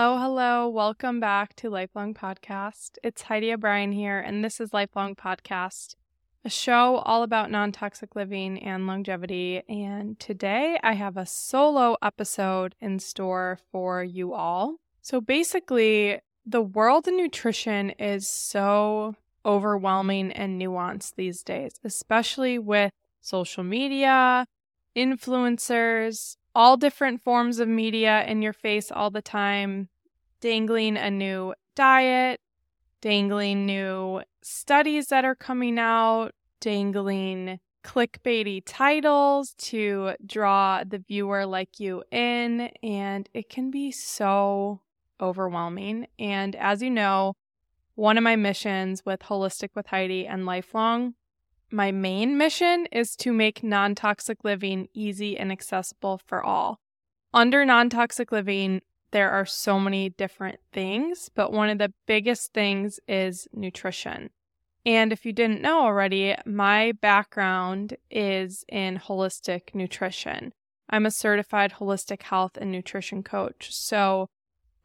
Hello, hello. Welcome back to Lifelong Podcast. It's Heidi O'Brien here, and this is Lifelong Podcast, a show all about non toxic living and longevity. And today I have a solo episode in store for you all. So basically, the world of nutrition is so overwhelming and nuanced these days, especially with social media, influencers, all different forms of media in your face all the time, dangling a new diet, dangling new studies that are coming out, dangling clickbaity titles to draw the viewer like you in. And it can be so overwhelming. And as you know, one of my missions with Holistic with Heidi and Lifelong my main mission is to make non toxic living easy and accessible for all. Under non toxic living, there are so many different things, but one of the biggest things is nutrition. And if you didn't know already, my background is in holistic nutrition. I'm a certified holistic health and nutrition coach. So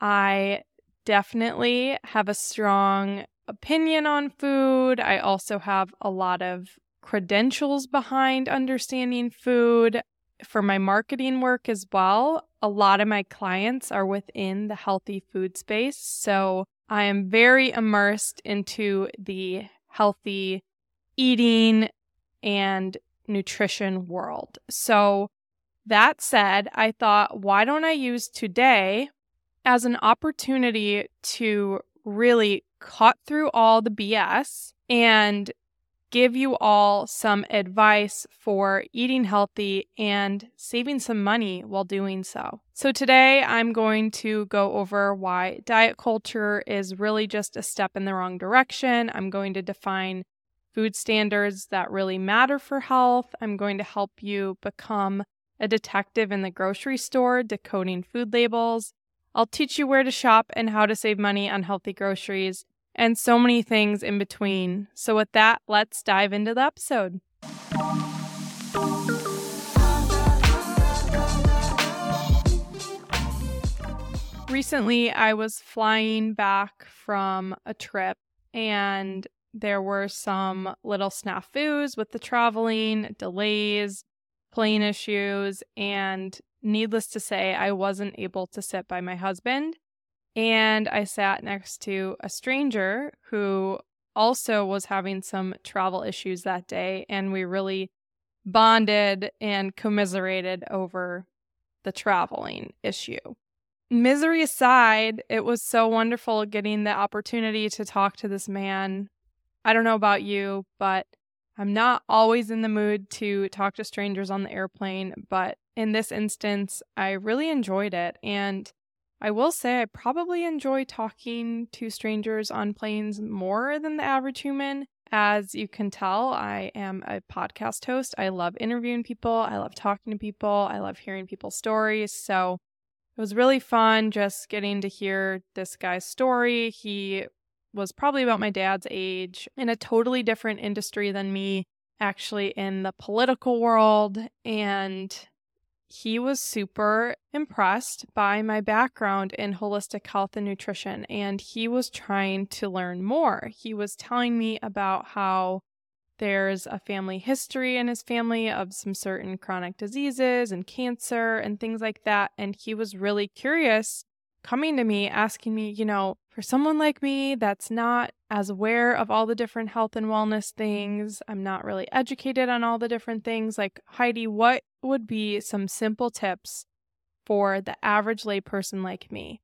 I definitely have a strong opinion on food. I also have a lot of credentials behind understanding food for my marketing work as well. A lot of my clients are within the healthy food space. So I am very immersed into the healthy eating and nutrition world. So that said, I thought, why don't I use today as an opportunity to really cut through all the BS and give you all some advice for eating healthy and saving some money while doing so. So, today I'm going to go over why diet culture is really just a step in the wrong direction. I'm going to define food standards that really matter for health. I'm going to help you become a detective in the grocery store decoding food labels. I'll teach you where to shop and how to save money on healthy groceries, and so many things in between. So, with that, let's dive into the episode. Recently, I was flying back from a trip and there were some little snafus with the traveling, delays, plane issues, and needless to say, I wasn't able to sit by my husband. And I sat next to a stranger who also was having some travel issues that day. And we really bonded and commiserated over the traveling issue. Misery aside, it was so wonderful getting the opportunity to talk to this man. I don't know about you, but I'm not always in the mood to talk to strangers on the airplane, but in this instance, I really enjoyed it. And I will say I probably enjoy talking to strangers on planes more than the average human. As you can tell, I am a podcast host. I love interviewing people, I love talking to people, I love hearing people's stories. So it was really fun just getting to hear this guy's story. He was probably about my dad's age in a totally different industry than me, actually in the political world. And he was super impressed by my background in holistic health and nutrition. And he was trying to learn more. He was telling me about how there's a family history in his family of some certain chronic diseases and cancer and things like that. And he was really curious coming to me asking me, you know, for someone like me that's not as aware of all the different health and wellness things, I'm not really educated on all the different things. Like, Heidi, what would be some simple tips for the average layperson like me?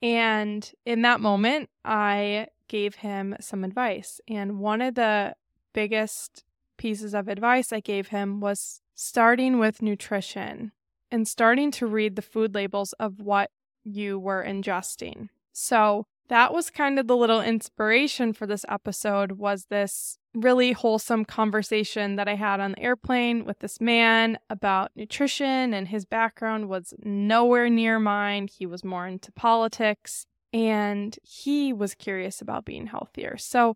And in that moment, I gave him some advice. And one of the biggest pieces of advice I gave him was starting with nutrition and starting to read the food labels of what you were ingesting. So that was kind of the little inspiration for this episode was this really wholesome conversation that I had on the airplane with this man about nutrition and his background was nowhere near mine. He was more into politics and he was curious about being healthier. So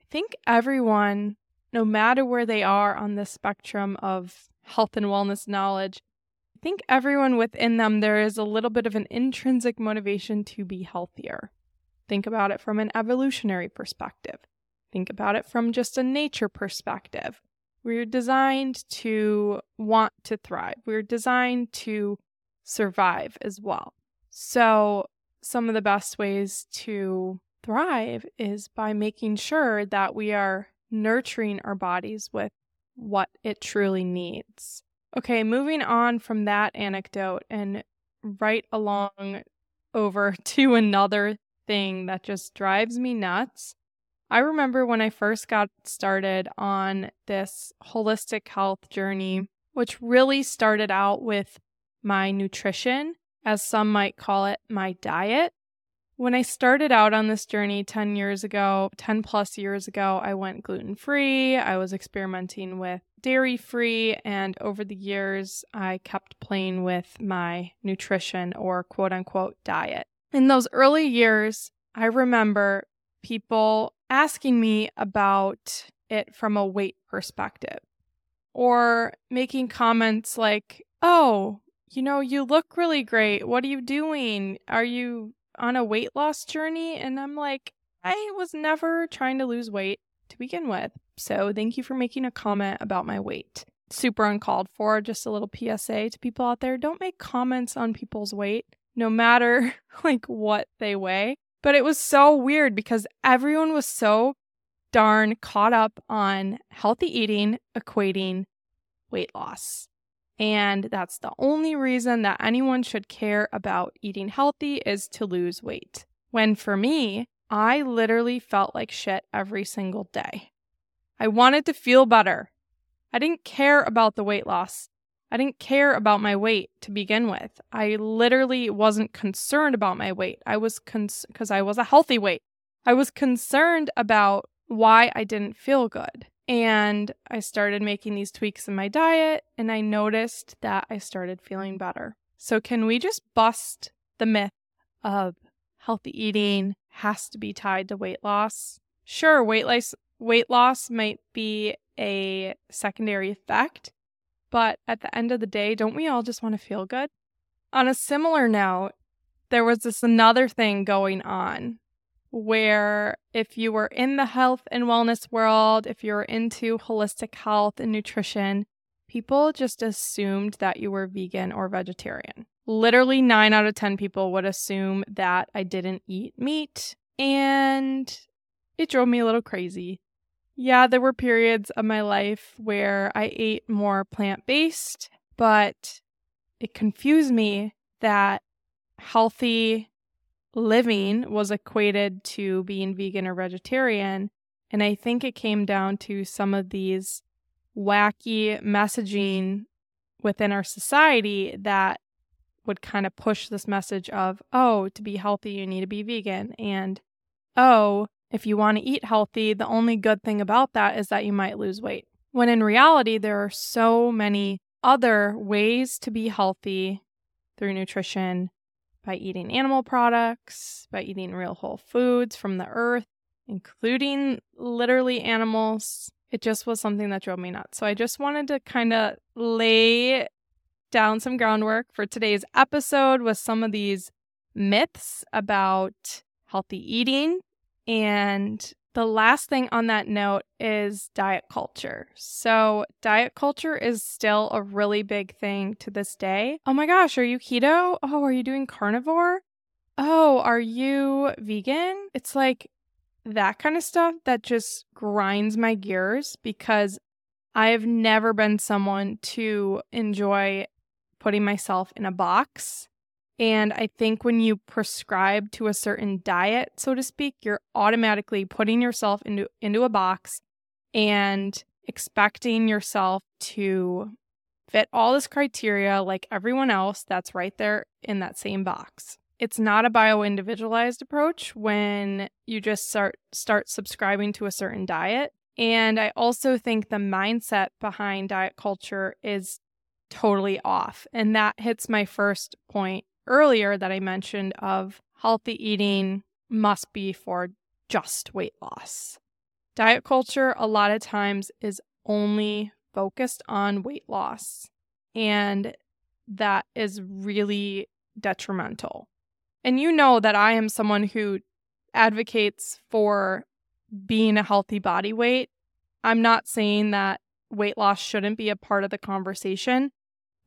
I think everyone, no matter where they are on the spectrum of health and wellness knowledge, I think everyone within them, there is a little bit of an intrinsic motivation to be healthier. Think about it from an evolutionary perspective. Think about it from just a nature perspective. We're designed to want to thrive. We're designed to survive as well. So, some of the best ways to thrive is by making sure that we are nurturing our bodies with what it truly needs. Okay, moving on from that anecdote and right along over to another thing that just drives me nuts. I remember when I first got started on this holistic health journey, which really started out with my nutrition, as some might call it, my diet. When I started out on this journey 10 years ago, 10 plus years ago, I went gluten free. I was experimenting with dairy free. And over the years, I kept playing with my nutrition or quote unquote diet. In those early years, I remember people asking me about it from a weight perspective or making comments like, Oh, you know, you look really great. What are you doing? Are you on a weight loss journey. And I'm like, I was never trying to lose weight to begin with. So thank you for making a comment about my weight. Super uncalled for. Just a little PSA to people out there don't make comments on people's weight, no matter like what they weigh. But it was so weird because everyone was so darn caught up on healthy eating equating weight loss. And that's the only reason that anyone should care about eating healthy is to lose weight. When for me, I literally felt like shit every single day. I wanted to feel better. I didn't care about the weight loss. I didn't care about my weight to begin with. I literally wasn't concerned about my weight. I was because cons- I was a healthy weight. I was concerned about why I didn't feel good. And I started making these tweaks in my diet, and I noticed that I started feeling better. So, can we just bust the myth of healthy eating has to be tied to weight loss? Sure, weight loss, weight loss might be a secondary effect, but at the end of the day, don't we all just want to feel good? On a similar note, there was this another thing going on where if you were in the health and wellness world, if you're into holistic health and nutrition, people just assumed that you were vegan or vegetarian. Literally, nine out of 10 people would assume that I didn't eat meat, and it drove me a little crazy. Yeah, there were periods of my life where I ate more plant based, but it confused me that healthy living was equated to being vegan or vegetarian. And I think it came down to some of these wacky messaging within our society that would kind of push this message of, oh, to be healthy, you need to be vegan. And, oh, if you want to eat healthy, the only good thing about that is that you might lose weight. When in reality, there are so many other ways to be healthy through nutrition by eating animal products, by eating real whole foods from the earth, including literally animals. It just was something that drove me nuts. So I just wanted to kind of lay down some groundwork for today's episode with some of these myths about healthy eating and the last thing on that note is diet culture. So, diet culture is still a really big thing to this day. Oh my gosh, are you keto? Oh, are you doing carnivore? Oh, are you vegan? It's like that kind of stuff that just grinds my gears because I have never been someone to enjoy putting myself in a box and I think when you prescribe to a certain diet, so to speak, you're automatically putting yourself into, into a box and expecting yourself to fit all this criteria like everyone else that's right there in that same box. It's not a bio individualized approach when you just start start subscribing to a certain diet. And I also think the mindset behind diet culture is totally off. And that hits my first point earlier that I mentioned of healthy eating must be for just weight loss. Diet culture, a lot of times, is only focused on weight loss. And that is really detrimental. And you know that I am someone who advocates for being a healthy body weight. I'm not saying that weight loss shouldn't be a part of the conversation,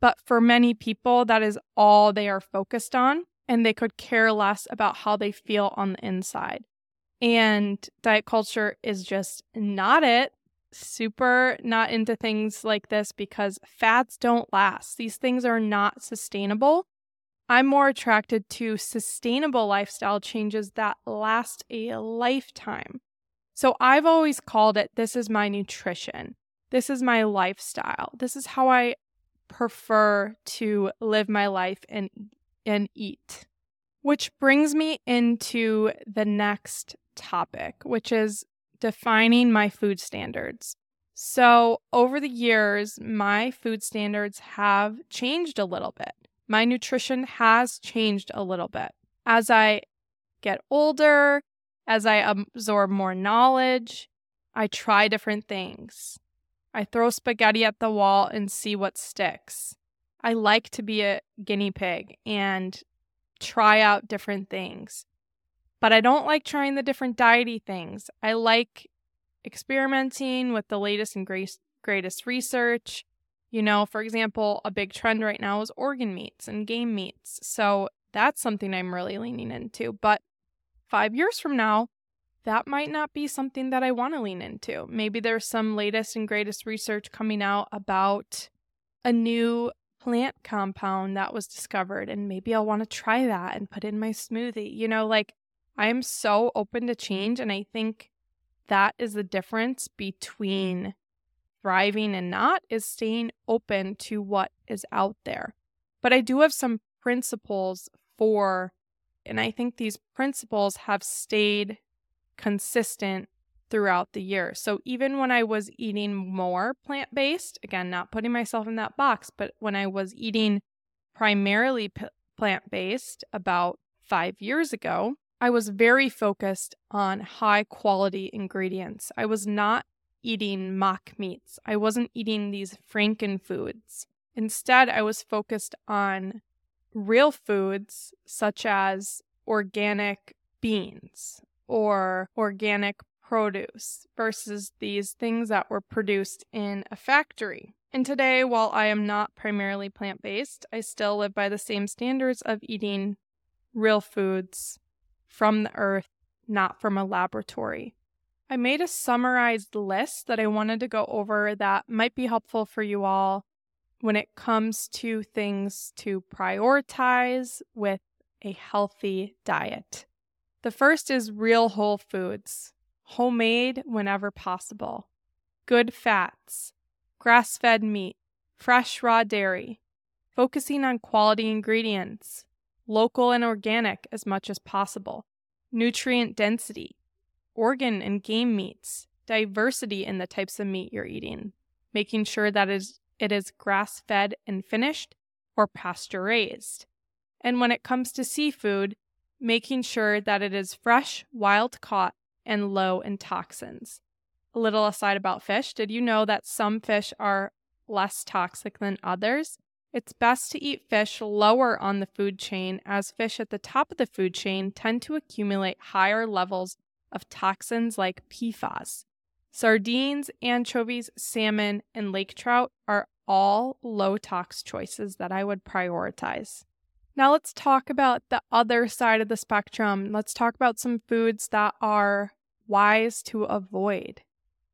but for many people, that is all they are focused on, and they could care less about how they feel on the inside. And diet culture is just not it. Super not into things like this because fads don't last. These things are not sustainable. I'm more attracted to sustainable lifestyle changes that last a lifetime. So I've always called it this is my nutrition. This is my lifestyle. This is how I prefer to live my life and and eat. Which brings me into the next topic, which is defining my food standards. So, over the years, my food standards have changed a little bit. My nutrition has changed a little bit. As I get older, as I absorb more knowledge, I try different things. I throw spaghetti at the wall and see what sticks. I like to be a guinea pig and try out different things. But I don't like trying the different diety things. I like experimenting with the latest and greatest research. You know, for example, a big trend right now is organ meats and game meats. So that's something I'm really leaning into. But five years from now, that might not be something that I want to lean into. Maybe there's some latest and greatest research coming out about a new plant compound that was discovered, and maybe I'll want to try that and put in my smoothie. You know, like I am so open to change, and I think that is the difference between thriving and not is staying open to what is out there. But I do have some principles for and I think these principles have stayed consistent throughout the year. So even when I was eating more plant based, again, not putting myself in that box, but when I was eating primarily p- plant based about five years ago, I was very focused on high quality ingredients. I was not eating mock meats, I wasn't eating these Franken foods. Instead, I was focused on real foods such as organic beans or organic produce versus these things that were produced in a factory. And today, while I am not primarily plant based, I still live by the same standards of eating real foods from the earth, not from a laboratory. I made a summarized list that I wanted to go over that might be helpful for you all when it comes to things to prioritize with a healthy diet. The first is real whole foods, homemade whenever possible, good fats, grass fed meat, fresh raw dairy, focusing on quality ingredients, local and organic as much as possible, nutrient density, organ and game meats, diversity in the types of meat you're eating, making sure that it is grass fed and finished or pasture raised. And when it comes to seafood, making sure that it is fresh, wild caught, and low in toxins. A little aside about fish did you know that some fish are less toxic than others? It's best to eat fish lower on the food chain, as fish at the top of the food chain tend to accumulate higher levels of toxins like PFAS. Sardines, anchovies, salmon, and lake trout are all low tox choices that I would prioritize. Now, let's talk about the other side of the spectrum. Let's talk about some foods that are wise to avoid.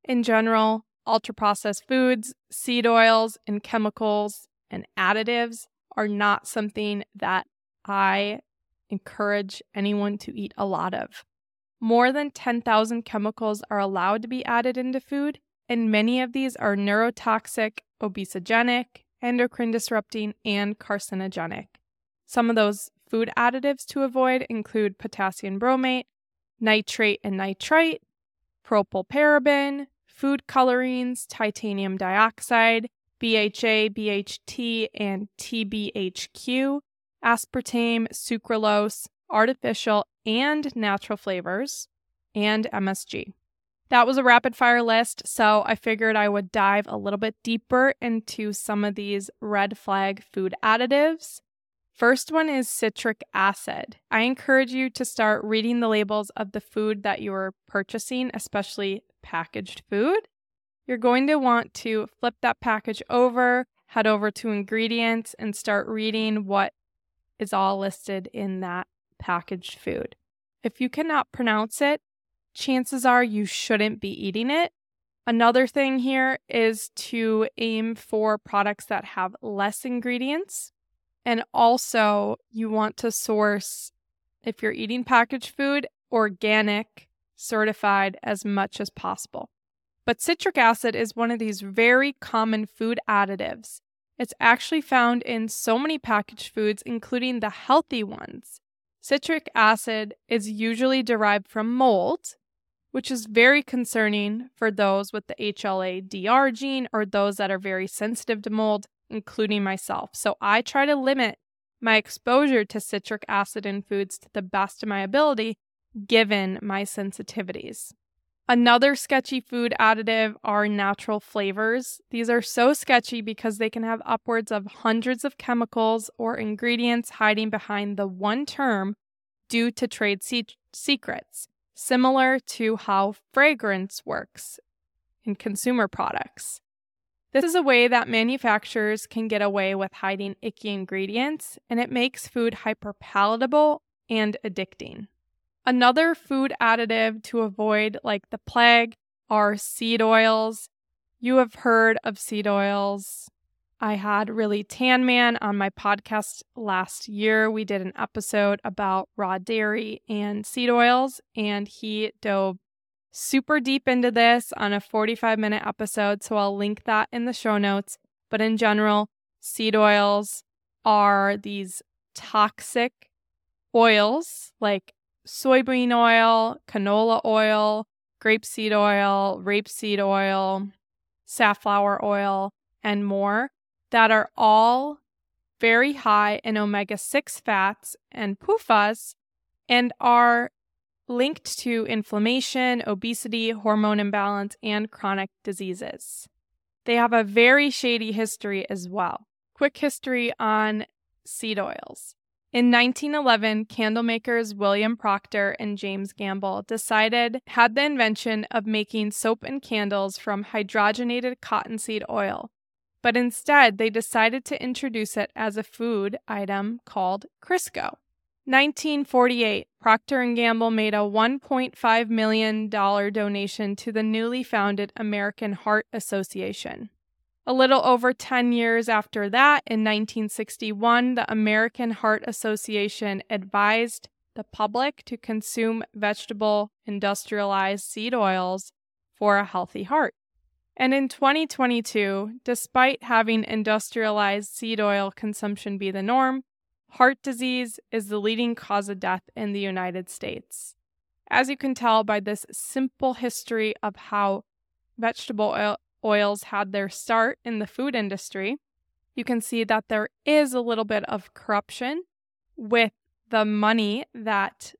In general, ultra processed foods, seed oils, and chemicals and additives are not something that I encourage anyone to eat a lot of. More than 10,000 chemicals are allowed to be added into food, and many of these are neurotoxic, obesogenic, endocrine disrupting, and carcinogenic. Some of those food additives to avoid include potassium bromate, nitrate and nitrite, propylparaben, food colorings, titanium dioxide, BHA, BHT, and TBHQ, aspartame, sucralose, artificial and natural flavors, and MSG. That was a rapid fire list, so I figured I would dive a little bit deeper into some of these red flag food additives. First one is citric acid. I encourage you to start reading the labels of the food that you are purchasing, especially packaged food. You're going to want to flip that package over, head over to ingredients, and start reading what is all listed in that packaged food. If you cannot pronounce it, chances are you shouldn't be eating it. Another thing here is to aim for products that have less ingredients. And also, you want to source, if you're eating packaged food, organic, certified as much as possible. But citric acid is one of these very common food additives. It's actually found in so many packaged foods, including the healthy ones. Citric acid is usually derived from mold, which is very concerning for those with the HLA-DR gene or those that are very sensitive to mold, including myself. So I try to limit my exposure to citric acid in foods to the best of my ability, given my sensitivities. Another sketchy food additive are natural flavors. These are so sketchy because they can have upwards of hundreds of chemicals or ingredients hiding behind the one term due to trade se- secrets, similar to how fragrance works in consumer products. This is a way that manufacturers can get away with hiding icky ingredients, and it makes food hyperpalatable and addicting. Another food additive to avoid, like the plague, are seed oils. You have heard of seed oils. I had Really Tan Man on my podcast last year. We did an episode about raw dairy and seed oils, and he dove super deep into this on a 45 minute episode. So I'll link that in the show notes. But in general, seed oils are these toxic oils like soybean oil, canola oil, grapeseed oil, rapeseed oil, safflower oil, and more that are all very high in omega 6 fats and PUFAs and are linked to inflammation, obesity, hormone imbalance, and chronic diseases. They have a very shady history as well. Quick history on seed oils. In 1911, candlemakers William Procter and James Gamble decided had the invention of making soap and candles from hydrogenated cottonseed oil. But instead, they decided to introduce it as a food item called Crisco. 1948, Procter & Gamble made a $1.5 million donation to the newly founded American Heart Association. A little over 10 years after that, in 1961, the American Heart Association advised the public to consume vegetable industrialized seed oils for a healthy heart. And in 2022, despite having industrialized seed oil consumption be the norm, heart disease is the leading cause of death in the United States. As you can tell by this simple history of how vegetable oil, oils had their start in the food industry, you can see that there is a little bit of corruption with the money that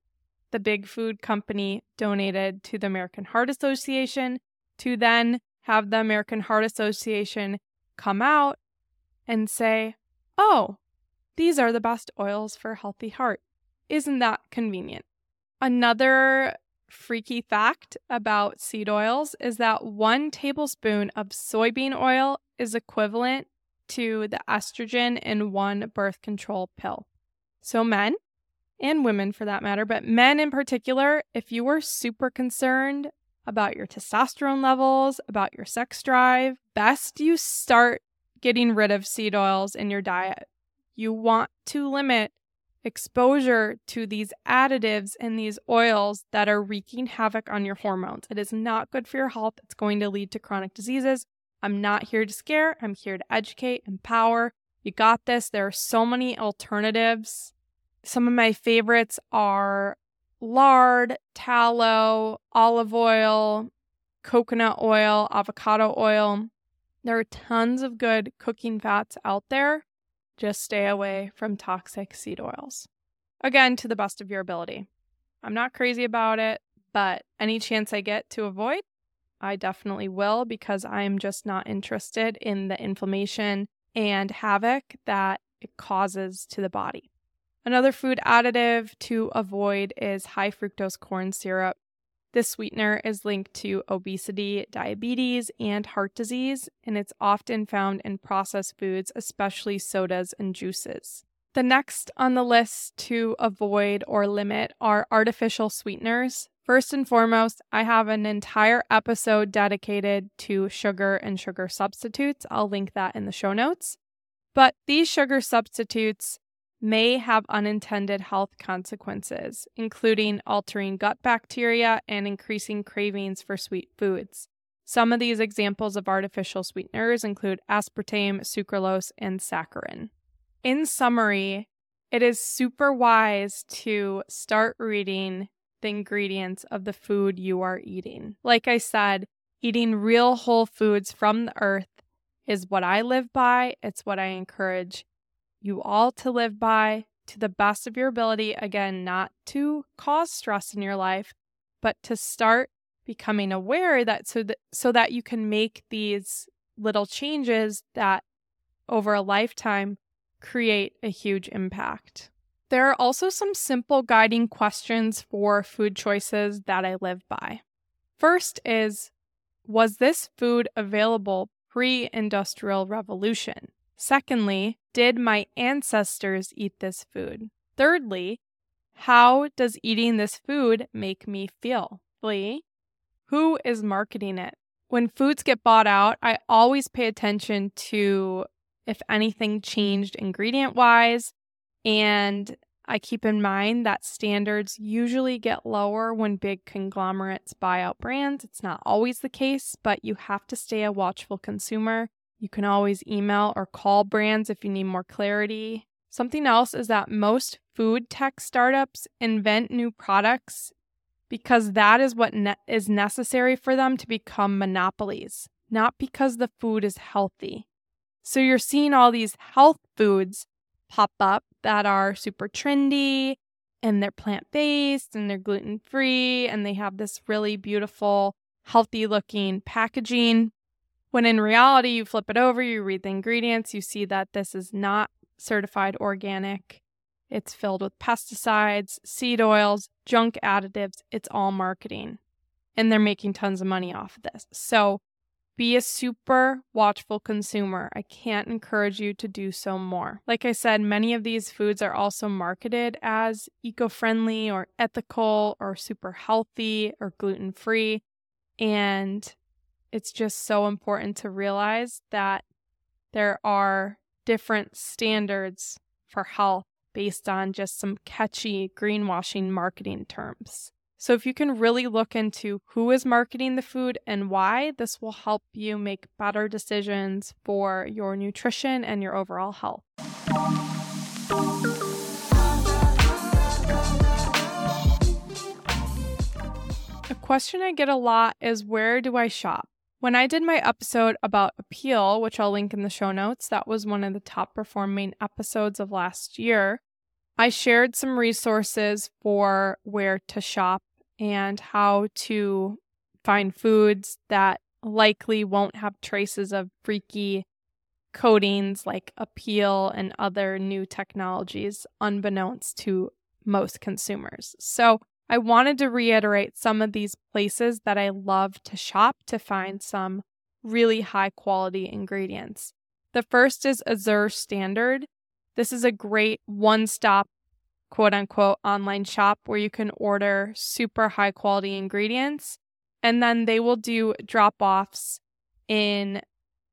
the big food company donated to the American Heart Association to then have the American Heart Association come out and say, oh, these are the best oils for a healthy heart. Isn't that convenient? Another freaky fact about seed oils is that one tablespoon of soybean oil is equivalent to the estrogen in one birth control pill. So, men and women for that matter, but men in particular, if you are super concerned about your testosterone levels, about your sex drive, best you start getting rid of seed oils in your diet. You want to limit exposure to these additives and these oils that are wreaking havoc on your hormones. It is not good for your health. It's going to lead to chronic diseases. I'm not here to scare, I'm here to educate, empower. You got this. There are so many alternatives. Some of my favorites are lard, tallow, olive oil, coconut oil, avocado oil. There are tons of good cooking fats out there. Just stay away from toxic seed oils. Again, to the best of your ability. I'm not crazy about it, but any chance I get to avoid, I definitely will because I'm just not interested in the inflammation and havoc that it causes to the body. Another food additive to avoid is high fructose corn syrup. This sweetener is linked to obesity, diabetes, and heart disease, and it's often found in processed foods, especially sodas and juices. The next on the list to avoid or limit are artificial sweeteners. First and foremost, I have an entire episode dedicated to sugar and sugar substitutes. I'll link that in the show notes. But these sugar substitutes may have unintended health consequences, including altering gut bacteria and increasing cravings for sweet foods. Some of these examples of artificial sweeteners include aspartame, sucralose, and saccharin. In summary, it is super wise to start reading the ingredients of the food you are eating. Like I said, eating real whole foods from the earth is what I live by. It's what I encourage you all to live by to the best of your ability. Again, not to cause stress in your life, but to start becoming aware that so that so that you can make these little changes that over a lifetime create a huge impact. There are also some simple guiding questions for food choices that I live by. First is Was this food available pre industrial revolution? Secondly, did my ancestors eat this food? Thirdly, how does eating this food make me feel? Lee, who is marketing it? When foods get bought out, I always pay attention to if anything changed ingredient wise. And I keep in mind that standards usually get lower when big conglomerates buy out brands. It's not always the case, but you have to stay a watchful consumer. You can always email or call brands if you need more clarity. Something else is that most food tech startups invent new products because that is what ne- is necessary for them to become monopolies, not because the food is healthy. So you're seeing all these health foods pop up that are super trendy and they're plant based and they're gluten free and they have this really beautiful, healthy looking packaging. When in reality, you flip it over, you read the ingredients, you see that this is not certified organic. It's filled with pesticides, seed oils, junk additives. It's all marketing. And they're making tons of money off of this. So be a super watchful consumer. I can't encourage you to do so more. Like I said, many of these foods are also marketed as eco friendly or ethical or super healthy or gluten free. And it's just so important to realize that there are different standards for health based on just some catchy greenwashing marketing terms. So, if you can really look into who is marketing the food and why, this will help you make better decisions for your nutrition and your overall health. A question I get a lot is where do I shop? When I did my episode about Apeel, which I'll link in the show notes, that was one of the top performing episodes of last year. I shared some resources for where to shop and how to find foods that likely won't have traces of freaky coatings like Apeel and other new technologies, unbeknownst to most consumers. So, I wanted to reiterate some of these places that I love to shop to find some really high quality ingredients. The first is Azure Standard. This is a great one stop quote unquote online shop where you can order super high quality ingredients and then they will do drop offs in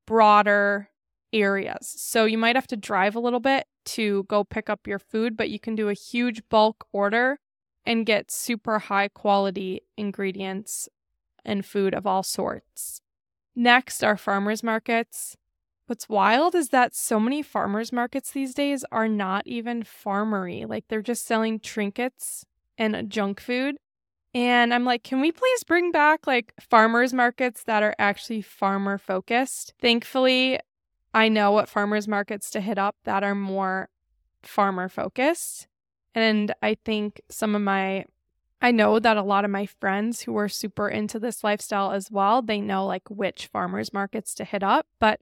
broader areas. So you might have to drive a little bit to go pick up your food, but you can do a huge bulk order and get super high quality ingredients and food of all sorts. Next are farmers markets. What's wild is that so many farmers markets these days are not even farmery. Like they're just selling trinkets and junk food. And I'm like, can we please bring back like farmers markets that are actually farmer focused? Thankfully, I know what farmers markets to hit up that are more farmer focused. And I think some of my I know that a lot of my friends who are super into this lifestyle as well, they know like which farmers markets to hit up, but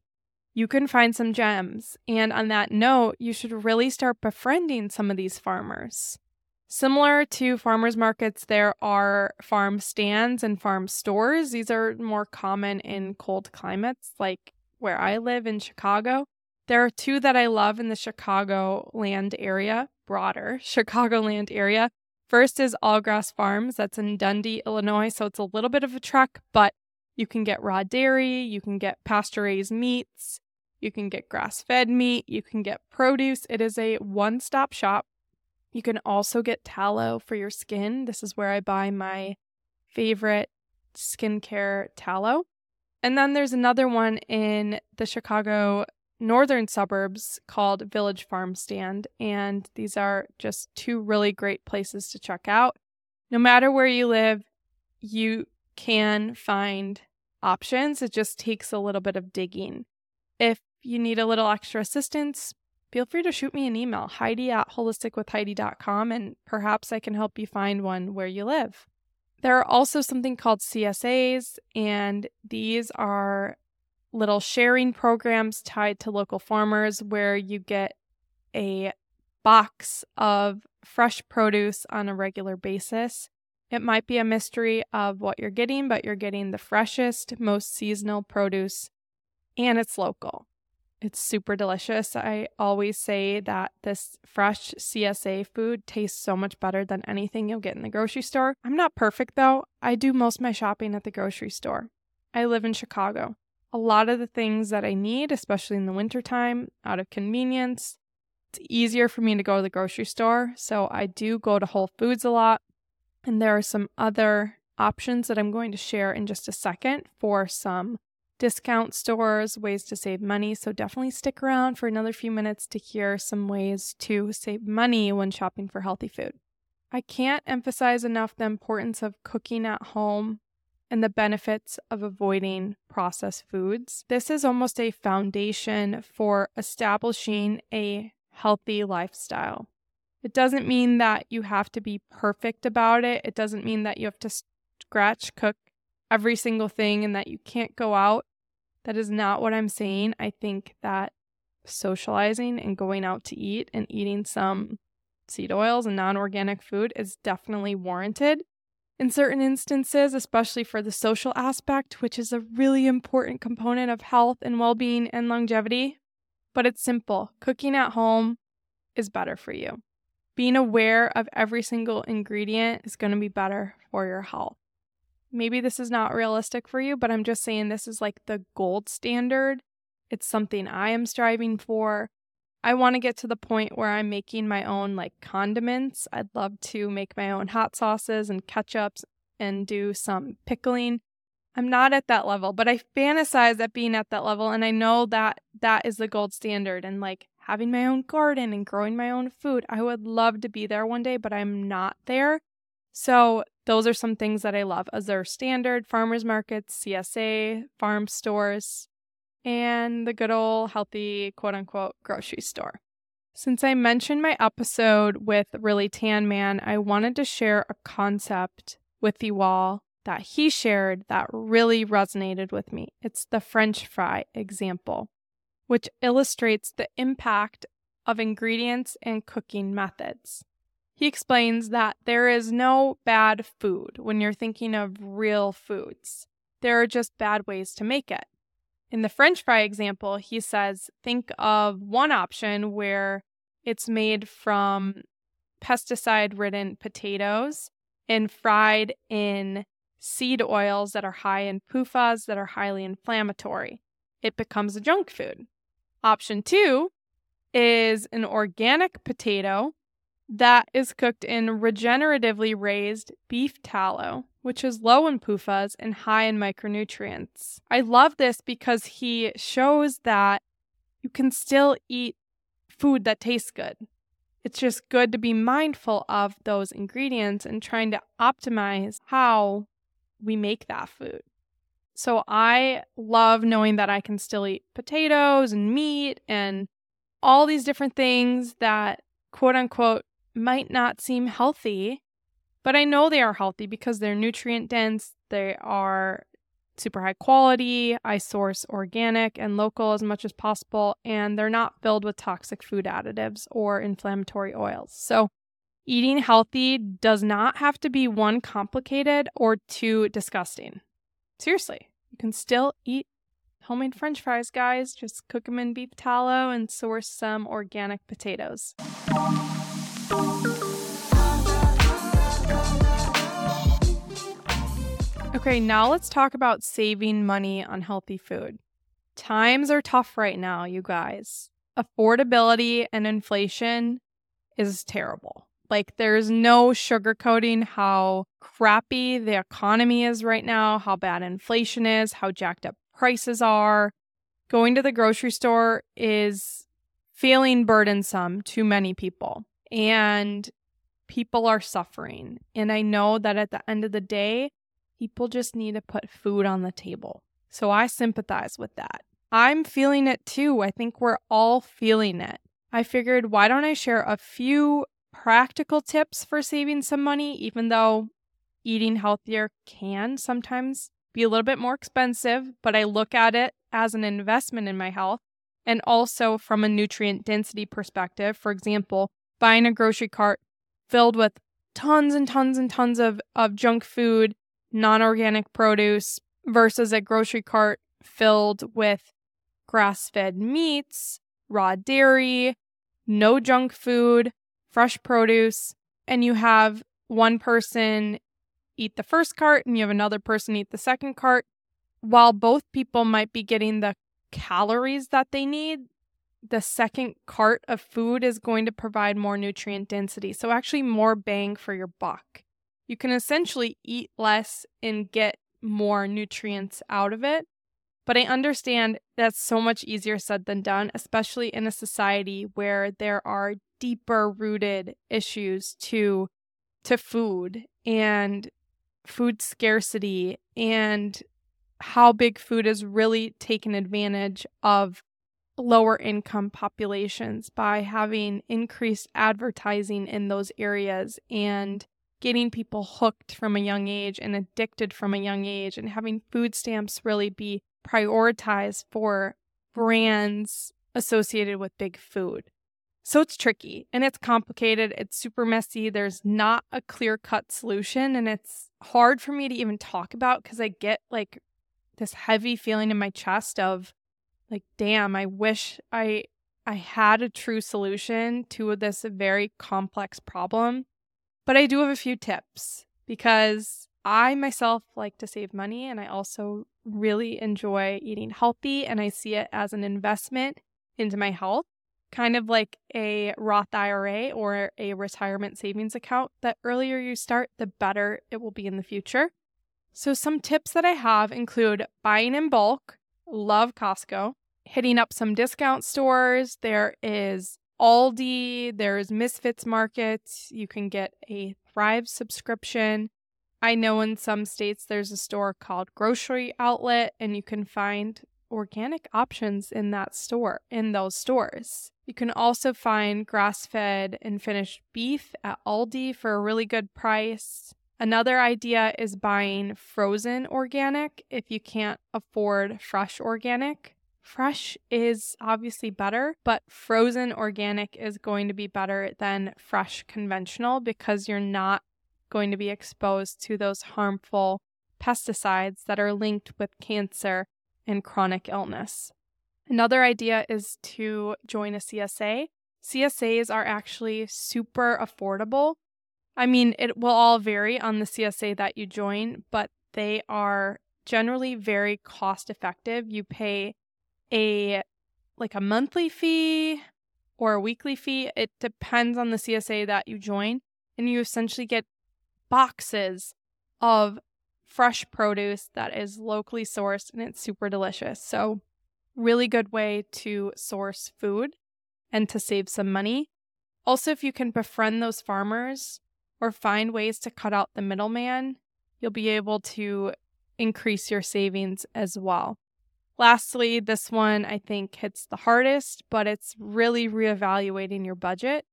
you can find some gems. And on that note, you should really start befriending some of these farmers. Similar to farmers markets, there are farm stands and farm stores. These are more common in cold climates, like where I live in Chicago. There are two that I love in the Chicago land area, broader Chicagoland area. First is All Grass Farms, that's in Dundee, Illinois. So it's a little bit of a trek, but you can get raw dairy, you can get pasture raised meats, you can get grass fed meat, you can get produce. It is a one stop shop. You can also get tallow for your skin. This is where I buy my favorite skincare tallow. And then there's another one in the Chicago northern suburbs called Village Farmstand. And these are just two really great places to check out. No matter where you live, you can find options. It just takes a little bit of digging. If you need a little extra assistance, feel free to shoot me an email, Heidi at holisticwithheidi.com, and perhaps I can help you find one where you live. There are also something called CSAs, and these are little sharing programs tied to local farmers where you get a box of fresh produce on a regular basis. It might be a mystery of what you're getting, but you're getting the freshest, most seasonal produce, and it's local. It's super delicious. I always say that this fresh CSA food tastes so much better than anything you'll get in the grocery store. I'm not perfect though. I do most my shopping at the grocery store. I live in Chicago a lot of the things that I need, especially in the wintertime, out of convenience. It's easier for me to go to the grocery store, so I do go to Whole Foods a lot. And there are some other options that I'm going to share in just a second for some discount stores, ways to save money. So definitely stick around for another few minutes to hear some ways to save money when shopping for healthy food. I can't emphasize enough the importance of cooking at home and the benefits of avoiding processed foods. This is almost a foundation for establishing a healthy lifestyle. It doesn't mean that you have to be perfect about it. It doesn't mean that you have to scratch cook every single thing and that you can't go out. That is not what I'm saying. I think that socializing and going out to eat and eating some seed oils and non organic food is definitely warranted in certain instances, especially for the social aspect, which is a really important component of health and well being and longevity. But it's simple cooking at home is better for you. Being aware of every single ingredient is going to be better for your health. Maybe this is not realistic for you, but I'm just saying this is like the gold standard. It's something I am striving for. I want to get to the point where I'm making my own like condiments. I'd love to make my own hot sauces and ketchups and do some pickling. I'm not at that level, but I fantasize at being at that level and I know that that is the gold standard and like having my own garden and growing my own food. I would love to be there one day, but I'm not there. So, those are some things that I love as their standard farmers markets, CSA, farm stores, and the good old healthy quote unquote grocery store. Since I mentioned my episode with Really Tan Man, I wanted to share a concept with you all that he shared that really resonated with me. It's the French fry example, which illustrates the impact of ingredients and cooking methods. He explains that there is no bad food when you're thinking of real foods. There are just bad ways to make it. In the French fry example, he says think of one option where it's made from pesticide ridden potatoes and fried in seed oils that are high in PUFAs that are highly inflammatory. It becomes a junk food. Option two is an organic potato that is cooked in regeneratively raised beef tallow which is low in PUFAs and high in micronutrients. I love this because he shows that you can still eat food that tastes good. It's just good to be mindful of those ingredients and trying to optimize how we make that food. So I love knowing that I can still eat potatoes and meat and all these different things that quote unquote might not seem healthy but I know they are healthy because they're nutrient dense, they are super high quality, I source organic and local as much as possible, and they're not filled with toxic food additives or inflammatory oils. So, eating healthy does not have to be one complicated or two disgusting. Seriously, you can still eat homemade french fries, guys. Just cook them in beef tallow and source some organic potatoes. Okay, now let's talk about saving money on healthy food. Times are tough right now, you guys. Affordability and inflation is terrible. Like, there's no sugarcoating how crappy the economy is right now, how bad inflation is, how jacked up prices are. Going to the grocery store is feeling burdensome to many people, and people are suffering. And I know that at the end of the day, People just need to put food on the table. So I sympathize with that. I'm feeling it too. I think we're all feeling it. I figured, why don't I share a few practical tips for saving some money, even though eating healthier can sometimes be a little bit more expensive, but I look at it as an investment in my health. And also from a nutrient density perspective, for example, buying a grocery cart filled with tons and tons and tons of, of junk food non organic produce versus a grocery cart filled with grass fed meats, raw dairy, no junk food, fresh produce, and you have one person eat the first cart and you have another person eat the second cart. While both people might be getting the calories that they need, the second cart of food is going to provide more nutrient density. So, actually, more bang for your buck you can essentially eat less and get more nutrients out of it. But I understand that's so much easier said than done, especially in a society where there are deeper rooted issues to to food and food scarcity and how big food has really taken advantage of lower income populations by having increased advertising in those areas and getting people hooked from a young age and addicted from a young age and having food stamps really be prioritized for brands associated with big food. So it's tricky and it's complicated. It's super messy. There's not a clear cut solution. And it's hard for me to even talk about because I get like this heavy feeling in my chest of like, damn, I wish I I had a true solution to this very complex problem. But I do have a few tips because I myself like to save money and I also really enjoy eating healthy and I see it as an investment into my health, kind of like a Roth IRA or a retirement savings account. The earlier you start, the better it will be in the future. So, some tips that I have include buying in bulk, love Costco, hitting up some discount stores. There is Aldi, there's Misfits Markets. You can get a Thrive subscription. I know in some states there's a store called Grocery Outlet, and you can find organic options in that store, in those stores. You can also find grass fed and finished beef at Aldi for a really good price. Another idea is buying frozen organic if you can't afford fresh organic. Fresh is obviously better, but frozen organic is going to be better than fresh conventional because you're not going to be exposed to those harmful pesticides that are linked with cancer and chronic illness. Another idea is to join a CSA. CSAs are actually super affordable. I mean, it will all vary on the CSA that you join, but they are generally very cost effective. You pay a like a monthly fee or a weekly fee. It depends on the CSA that you join, and you essentially get boxes of fresh produce that is locally sourced and it's super delicious. So, really good way to source food and to save some money. Also, if you can befriend those farmers or find ways to cut out the middleman, you'll be able to increase your savings as well. Lastly, this one I think hits the hardest, but it's really reevaluating your budget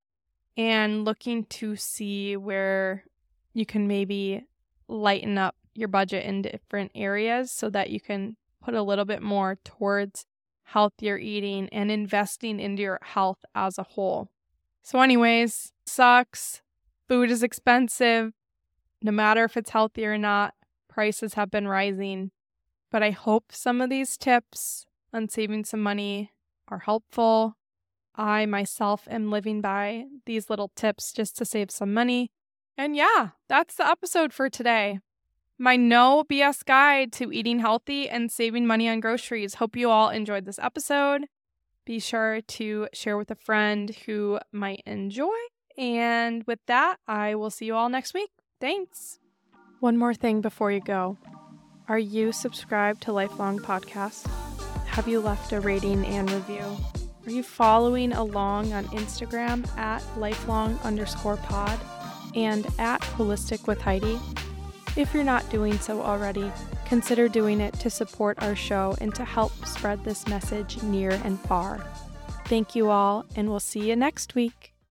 and looking to see where you can maybe lighten up your budget in different areas so that you can put a little bit more towards healthier eating and investing into your health as a whole. So, anyways, sucks. Food is expensive. No matter if it's healthy or not, prices have been rising. But I hope some of these tips on saving some money are helpful. I myself am living by these little tips just to save some money. And yeah, that's the episode for today my no BS guide to eating healthy and saving money on groceries. Hope you all enjoyed this episode. Be sure to share with a friend who might enjoy. And with that, I will see you all next week. Thanks. One more thing before you go Are you subscribed to Lifelong Podcasts? Have you left a rating and review? Are you following along on Instagram at lifelong underscore pod and at holistic with Heidi? If you're not doing so already, consider doing it to support our show and to help spread this message near and far. Thank you all, and we'll see you next week.